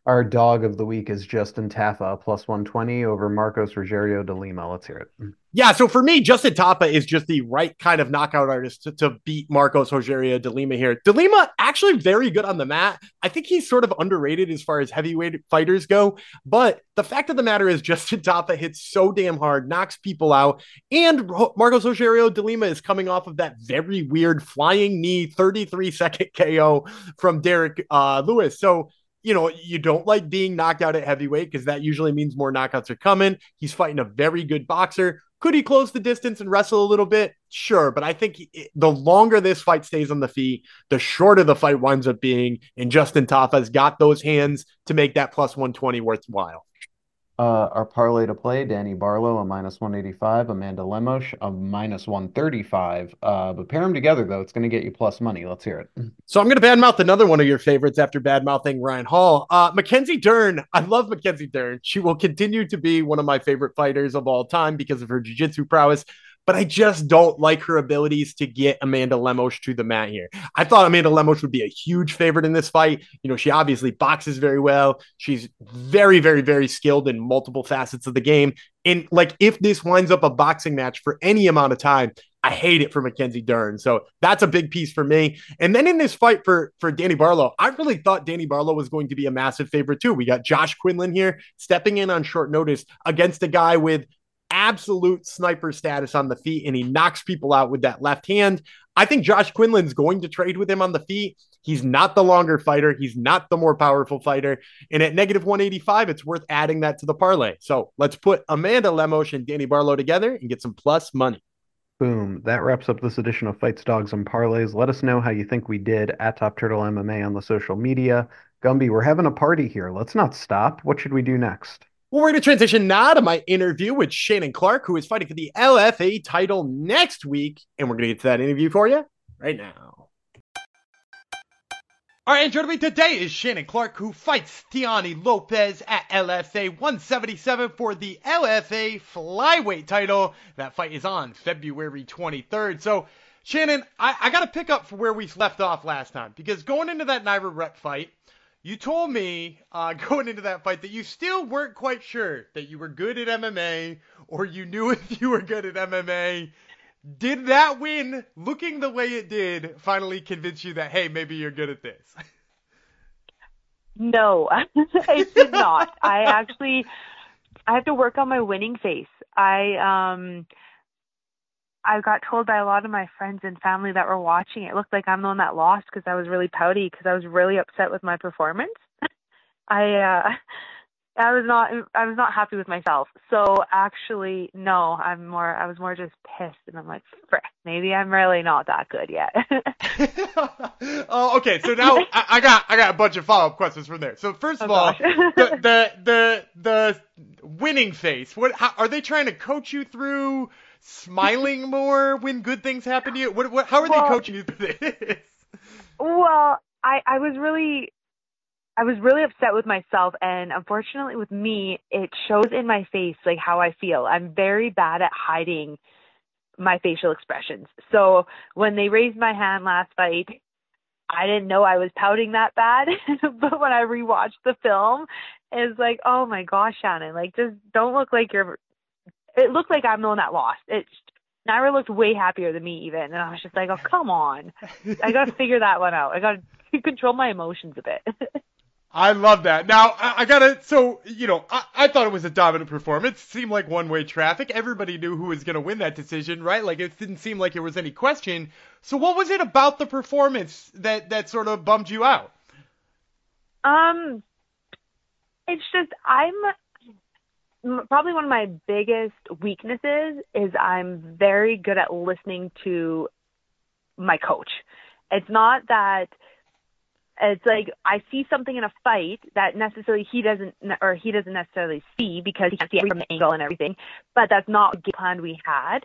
Speaker 4: Our dog of the week is Justin Tafa, plus 120 over Marcos Rogerio de Lima. Let's hear it.
Speaker 1: Yeah, so for me, Justin Tafa is just the right kind of knockout artist to, to beat Marcos Rogerio de Lima here. De Lima actually very good on the mat. I think he's sort of underrated as far as heavyweight fighters go. But the fact of the matter is, Justin Tafa hits so damn hard, knocks people out, and Marcos Rogerio de Lima is coming off of that very weird flying knee 33 second KO from Derrick uh, Lewis. So you know, you don't like being knocked out at heavyweight because that usually means more knockouts are coming. He's fighting a very good boxer. Could he close the distance and wrestle a little bit? Sure, but I think the longer this fight stays on the feet, the shorter the fight winds up being. And Justin Tafa's got those hands to make that plus 120 worthwhile.
Speaker 4: Uh, our parlay to play Danny Barlow a minus 185, Amanda Lemos, a minus 135. Uh, but pair them together, though, it's going to get you plus money. Let's hear it.
Speaker 1: So I'm going to badmouth another one of your favorites after badmouthing Ryan Hall. Uh, Mackenzie Dern. I love Mackenzie Dern. She will continue to be one of my favorite fighters of all time because of her jiu jitsu prowess but I just don't like her abilities to get Amanda Lemos to the mat here. I thought Amanda Lemos would be a huge favorite in this fight. You know, she obviously boxes very well. She's very, very, very skilled in multiple facets of the game. And like, if this winds up a boxing match for any amount of time, I hate it for Mackenzie Dern. So that's a big piece for me. And then in this fight for for Danny Barlow, I really thought Danny Barlow was going to be a massive favorite too. We got Josh Quinlan here stepping in on short notice against a guy with absolute sniper status on the feet and he knocks people out with that left hand. I think Josh Quinlan's going to trade with him on the feet. He's not the longer fighter. He's not the more powerful fighter. And at negative 185, it's worth adding that to the parlay. So let's put Amanda Lemos and Danny Barlow together and get some plus money.
Speaker 4: Boom. That wraps up this edition of Fights, Dogs, and Parlays. Let us know how you think we did at Top Turtle MMA on the social media. Gumby, we're having a party here. Let's not stop. What should we do next?
Speaker 1: Well, we're going to transition now to my interview with Shannon Clark, who is fighting for the LFA title next week. And we're going to get to that interview for you right now. All right, and joining me today is Shannon Clark, who fights Tiani Lopez at LFA 177 for the LFA flyweight title. That fight is on February 23rd. So, Shannon, I, I got to pick up for where we left off last time because going into that Naira Rep fight, you told me uh, going into that fight that you still weren't quite sure that you were good at MMA or you knew if you were good at MMA. Did that win, looking the way it did, finally convince you that, hey, maybe you're good at this?
Speaker 5: No, it did not. I actually, I have to work on my winning face. I, um, I got told by a lot of my friends and family that were watching it looked like I'm the one that lost because I was really pouty because I was really upset with my performance. I uh I was not I was not happy with myself. So actually no, I'm more I was more just pissed and I'm like, frick, maybe I'm really not that good yet.
Speaker 1: oh, okay. So now I, I, got I got a bunch of follow up questions from there. So first of oh, all, the, the the the winning face. What how, are they trying to coach you through smiling more when good things happen to you? What, what how are well, they coaching you through this?
Speaker 5: Well, I I was really I was really upset with myself and unfortunately with me it shows in my face like how I feel. I'm very bad at hiding my facial expressions. So when they raised my hand last fight, I didn't know I was pouting that bad, but when I rewatched the film, it's like, oh my gosh, Shannon, like just don't look like you're. It looked like I'm the one that lost. It's Naira looked way happier than me even, and I was just like, oh come on, I got to figure that one out. I got to control my emotions a bit.
Speaker 1: I love that. Now I, I, gotta. So you know, I, I thought it was a dominant performance. It seemed like one-way traffic. Everybody knew who was gonna win that decision, right? Like it didn't seem like there was any question. So what was it about the performance that that sort of bummed you out?
Speaker 5: Um, it's just I'm probably one of my biggest weaknesses is I'm very good at listening to my coach. It's not that it's like I see something in a fight that necessarily he doesn't or he doesn't necessarily see because he can't see it from the angle and everything. But that's not the game plan we had.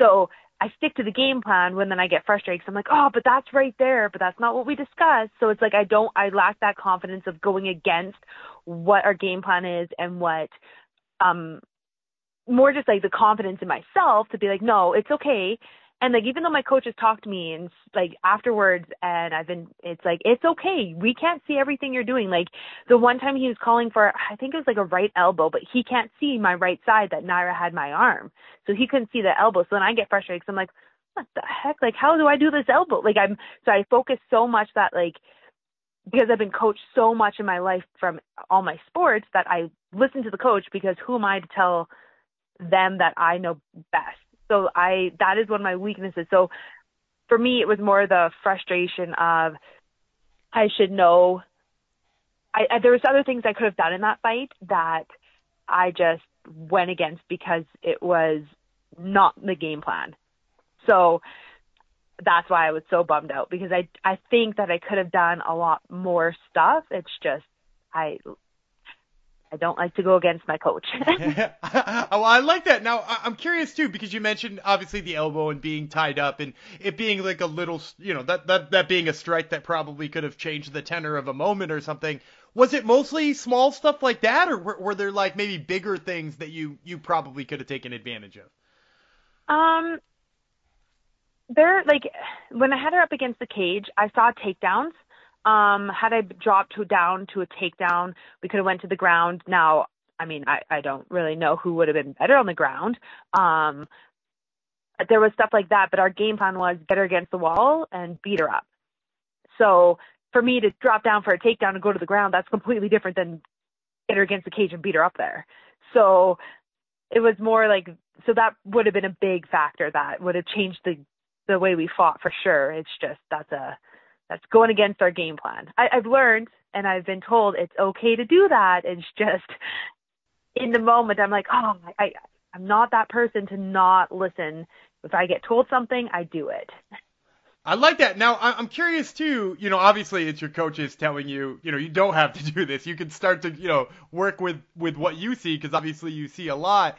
Speaker 5: So I stick to the game plan when then I get frustrated because I'm like, oh, but that's right there, but that's not what we discussed. So it's like I don't, I lack that confidence of going against what our game plan is and what, um, more just like the confidence in myself to be like, no, it's okay and like even though my coach has talked to me and like afterwards and I've been it's like it's okay. We can't see everything you're doing. Like the one time he was calling for I think it was like a right elbow, but he can't see my right side that Naira had my arm. So he couldn't see the elbow. So then I get frustrated cuz I'm like what the heck? Like how do I do this elbow? Like I'm so I focus so much that like because I've been coached so much in my life from all my sports that I listen to the coach because who am I to tell them that I know best? So I that is one of my weaknesses. So for me, it was more the frustration of I should know. I, I there was other things I could have done in that fight that I just went against because it was not the game plan. So that's why I was so bummed out because I I think that I could have done a lot more stuff. It's just I I don't like to go against my coach.
Speaker 1: well, I like that. Now, I'm curious too because you mentioned obviously the elbow and being tied up and it being like a little, you know, that that that being a strike that probably could have changed the tenor of a moment or something. Was it mostly small stuff like that, or were, were there like maybe bigger things that you you probably could have taken advantage of?
Speaker 5: Um, there like when I had her up against the cage, I saw takedowns um, had I dropped to, down to a takedown, we could have went to the ground. Now, I mean, I, I don't really know who would have been better on the ground. Um, there was stuff like that, but our game plan was get her against the wall and beat her up. So for me to drop down for a takedown and go to the ground, that's completely different than get her against the cage and beat her up there. So it was more like so that would have been a big factor that would have changed the the way we fought for sure. It's just that's a that's going against our game plan. I, I've learned and I've been told it's okay to do that. It's just in the moment I'm like, oh, I, I'm not that person to not listen. If I get told something, I do it.
Speaker 1: I like that. Now, I'm curious too. You know, obviously, it's your coaches telling you, you know, you don't have to do this. You can start to, you know, work with with what you see because obviously you see a lot.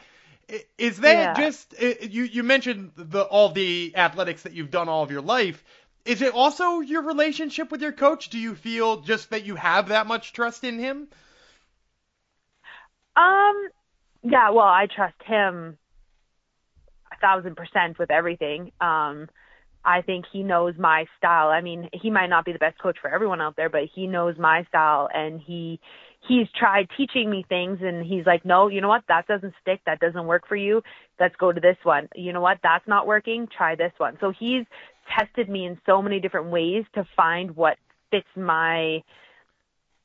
Speaker 1: Is that yeah. just you? You mentioned the all the athletics that you've done all of your life. Is it also your relationship with your coach? Do you feel just that you have that much trust in him?
Speaker 5: Um, yeah, well, I trust him a thousand percent with everything. Um, I think he knows my style. I mean, he might not be the best coach for everyone out there, but he knows my style and he he's tried teaching me things and he's like, "No, you know what? That doesn't stick. That doesn't work for you. Let's go to this one. You know what? That's not working. Try this one." So he's tested me in so many different ways to find what fits my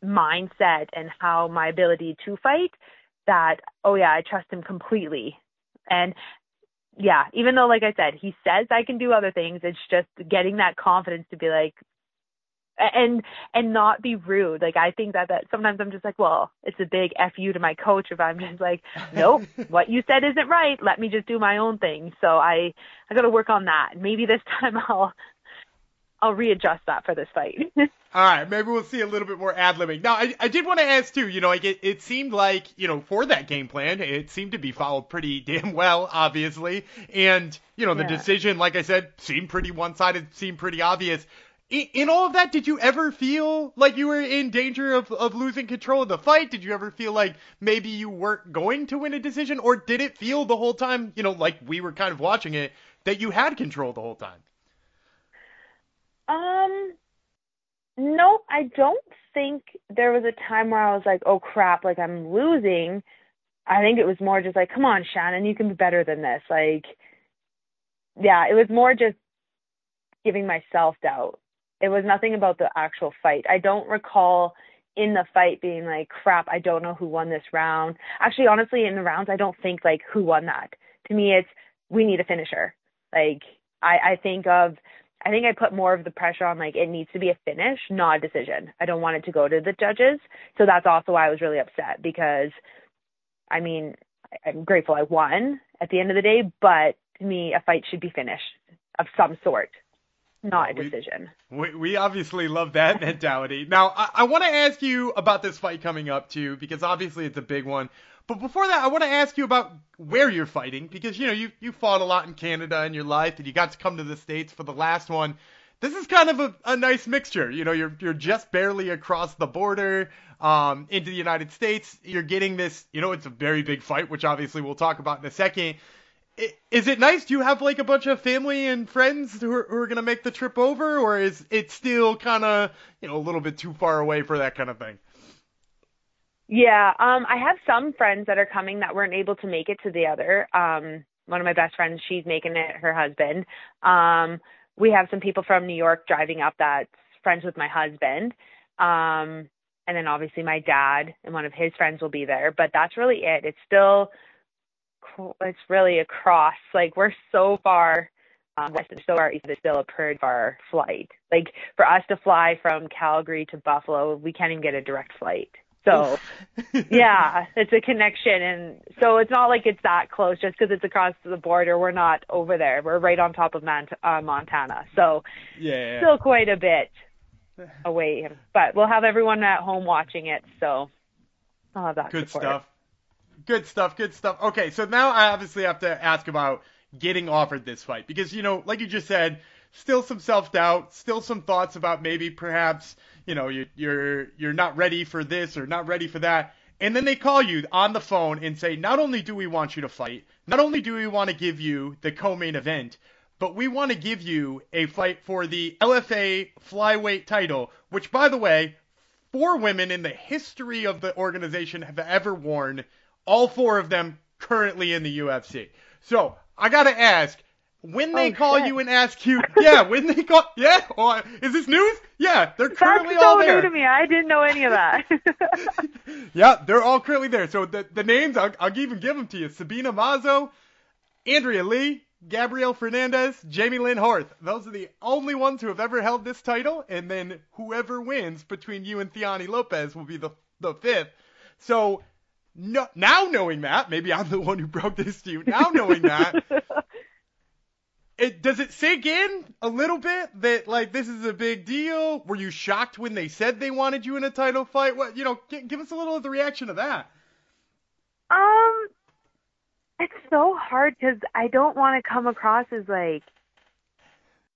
Speaker 5: mindset and how my ability to fight that oh yeah i trust him completely and yeah even though like i said he says i can do other things it's just getting that confidence to be like and and not be rude. Like I think that that sometimes I'm just like, well, it's a big f you to my coach if I'm just like, nope, what you said isn't right. Let me just do my own thing. So I I got to work on that. Maybe this time I'll I'll readjust that for this fight.
Speaker 1: All right, maybe we'll see a little bit more ad libbing. Now, I, I did want to ask too. You know, like it, it seemed like you know for that game plan, it seemed to be followed pretty damn well, obviously. And you know, the yeah. decision, like I said, seemed pretty one sided, seemed pretty obvious in all of that, did you ever feel like you were in danger of, of losing control of the fight? Did you ever feel like maybe you weren't going to win a decision? Or did it feel the whole time, you know, like we were kind of watching it, that you had control the whole time?
Speaker 5: Um, no, I don't think there was a time where I was like, oh crap, like I'm losing. I think it was more just like, come on, Shannon, you can be better than this. Like, yeah, it was more just giving myself doubt. It was nothing about the actual fight. I don't recall in the fight being like, crap, I don't know who won this round. Actually, honestly, in the rounds, I don't think like who won that. To me, it's we need a finisher. Like, I, I think of, I think I put more of the pressure on like it needs to be a finish, not a decision. I don't want it to go to the judges. So that's also why I was really upset because, I mean, I'm grateful I won at the end of the day, but to me, a fight should be finished of some sort not a decision.
Speaker 1: We, we obviously love that mentality. Now, I, I want to ask you about this fight coming up too, because obviously it's a big one. But before that, I want to ask you about where you're fighting, because you know you you fought a lot in Canada in your life, and you got to come to the states for the last one. This is kind of a, a nice mixture. You know, you're you're just barely across the border um, into the United States. You're getting this. You know, it's a very big fight, which obviously we'll talk about in a second is it nice? Do you have like a bunch of family and friends who are, who are gonna make the trip over, or is it still kind of you know a little bit too far away for that kind of thing?
Speaker 5: Yeah, um, I have some friends that are coming that weren't able to make it to the other. Um, one of my best friends, she's making it. Her husband. Um, we have some people from New York driving up that's friends with my husband. Um, and then obviously my dad and one of his friends will be there. But that's really it. It's still it's really across. Like we're so far um, west and so far east. It's still a pretty far flight. Like for us to fly from Calgary to Buffalo, we can't even get a direct flight. So yeah, it's a connection, and so it's not like it's that close just because it's across the border. We're not over there. We're right on top of Mont- uh, Montana, so
Speaker 1: yeah,
Speaker 5: still quite a bit away. But we'll have everyone at home watching it, so I'll have that.
Speaker 1: Good
Speaker 5: support.
Speaker 1: stuff. Good stuff. Good stuff. Okay, so now I obviously have to ask about getting offered this fight because you know, like you just said, still some self doubt, still some thoughts about maybe perhaps you know you, you're you're not ready for this or not ready for that. And then they call you on the phone and say, not only do we want you to fight, not only do we want to give you the co-main event, but we want to give you a fight for the LFA flyweight title, which by the way, four women in the history of the organization have ever worn all four of them currently in the UFC. So I gotta ask, when they
Speaker 5: oh,
Speaker 1: call
Speaker 5: shit.
Speaker 1: you and ask you, yeah, when they call, yeah, oh, is this news? Yeah, they're currently
Speaker 5: That's so
Speaker 1: all there.
Speaker 5: new to me. I didn't know any of that.
Speaker 1: yeah, they're all currently there. So the the names, I'll, I'll even give them to you: Sabina Mazo, Andrea Lee, Gabrielle Fernandez, Jamey-Lyn Horth. Those are the only ones who have ever held this title, and then whoever wins between you and Theani Lopez will be the the fifth. So no, now knowing that, maybe I'm the one who broke this to you. Now knowing that, it does it sink in a little bit that like this is a big deal? Were you shocked when they said they wanted you in a title fight? What you know? G- give us a little of the reaction of that.
Speaker 5: um, it's so hard because I don't want to come across as like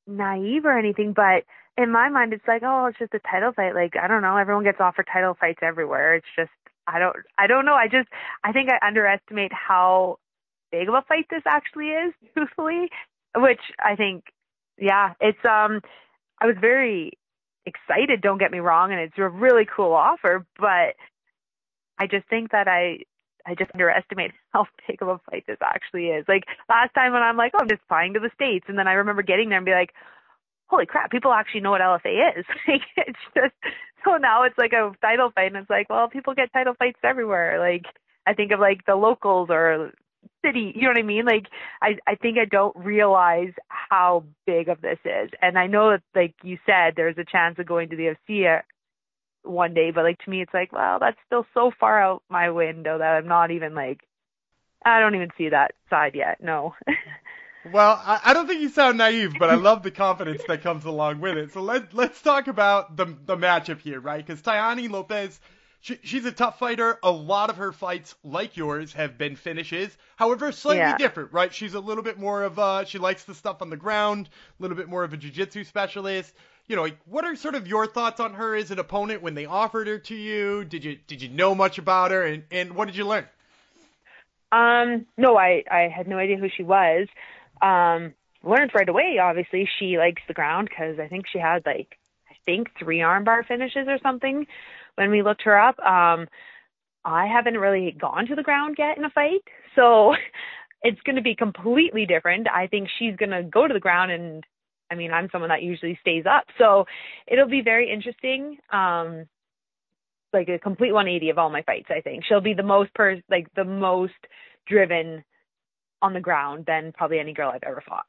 Speaker 5: naive or anything, but in my mind, it's like, oh, it's just a title fight. Like I don't know, everyone gets offered title fights everywhere. It's just I don't I don't know. I just I think I underestimate how big of a fight this actually is, truthfully. Which I think yeah, it's um I was very excited, don't get me wrong, and it's a really cool offer, but I just think that I I just underestimate how big of a fight this actually is. Like last time when I'm like, oh, I'm just flying to the States and then I remember getting there and be like, holy crap, people actually know what LFA is. like it's just so now it's like a title fight and it's like, well, people get title fights everywhere. Like I think of like the locals or city, you know what I mean? Like I I think I don't realize how big of this is. And I know that like you said there's a chance of going to the UFC one day, but like to me it's like, well, that's still so far out my window that I'm not even like I don't even see that side yet. No.
Speaker 1: Well, I, I don't think you sound naive, but I love the confidence that comes along with it. So let let's talk about the the matchup here, right? Because Tayani Lopez, she, she's a tough fighter. A lot of her fights, like yours, have been finishes. However, slightly
Speaker 5: Yeah.
Speaker 1: different, right? She's a little bit more of a she likes the stuff on the ground, a little bit more of a jiu-jitsu specialist. You know, like, what are sort of your thoughts on her as an opponent when they offered her to you? Did you did you know much about her, and and what did you learn?
Speaker 5: Um, no, I I had no idea who she was. Um, learned right away. Obviously, she likes the ground because I think she had like think three armbar finishes or something when we looked her up. Um, I haven't really gone to the ground yet in a fight, so it's going to be completely different. I think she's going to go to the ground and I mean, I'm someone that usually stays up. So it'll be very interesting. Um, like a complete 180 of all my fights, I think. She'll be the most per like the most driven on the ground than probably any girl I've ever fought.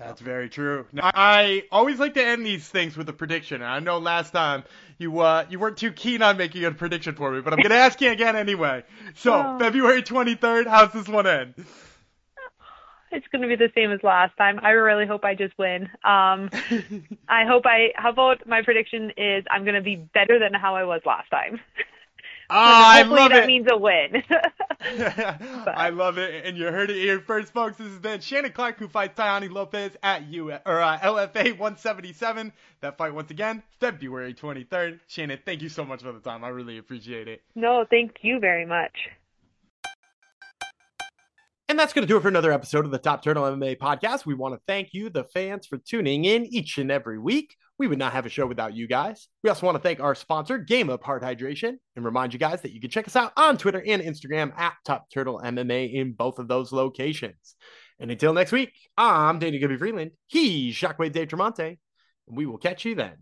Speaker 1: That's very true. Now, I always like to end these things with a prediction. I know last time you uh, you weren't too keen on making a prediction for me, but I'm going to ask you again anyway. So, oh. February 23rd, how's this one end?
Speaker 5: It's going to be the same as last time. I really hope I just win. Um, I hope I. How about my prediction is I'm going to be better than how I was last time.
Speaker 1: Oh, I love
Speaker 5: that
Speaker 1: it.
Speaker 5: means a win.
Speaker 1: I love it, and you heard it here first, folks. This is then Shannon Clark who fights Tayane Lopez at U or uh, LFA 177. That fight once again, February 23rd. Shannon, thank you so much for the time. I really appreciate it.
Speaker 5: No, thank you very much.
Speaker 1: And that's going to do it for another episode of the Top Turtle MMA podcast. We want to thank you, the fans, for tuning in each and every week. We would not have a show without you guys. We also want to thank our sponsor, Game Up Hard Hydration, and remind you guys that you can check us out on Twitter and Instagram at Top Turtle MMA in both of those locations. And until next week, I'm Danny Gibby Freeland. He's Shockwave Dave Tremonte. And we will catch you then.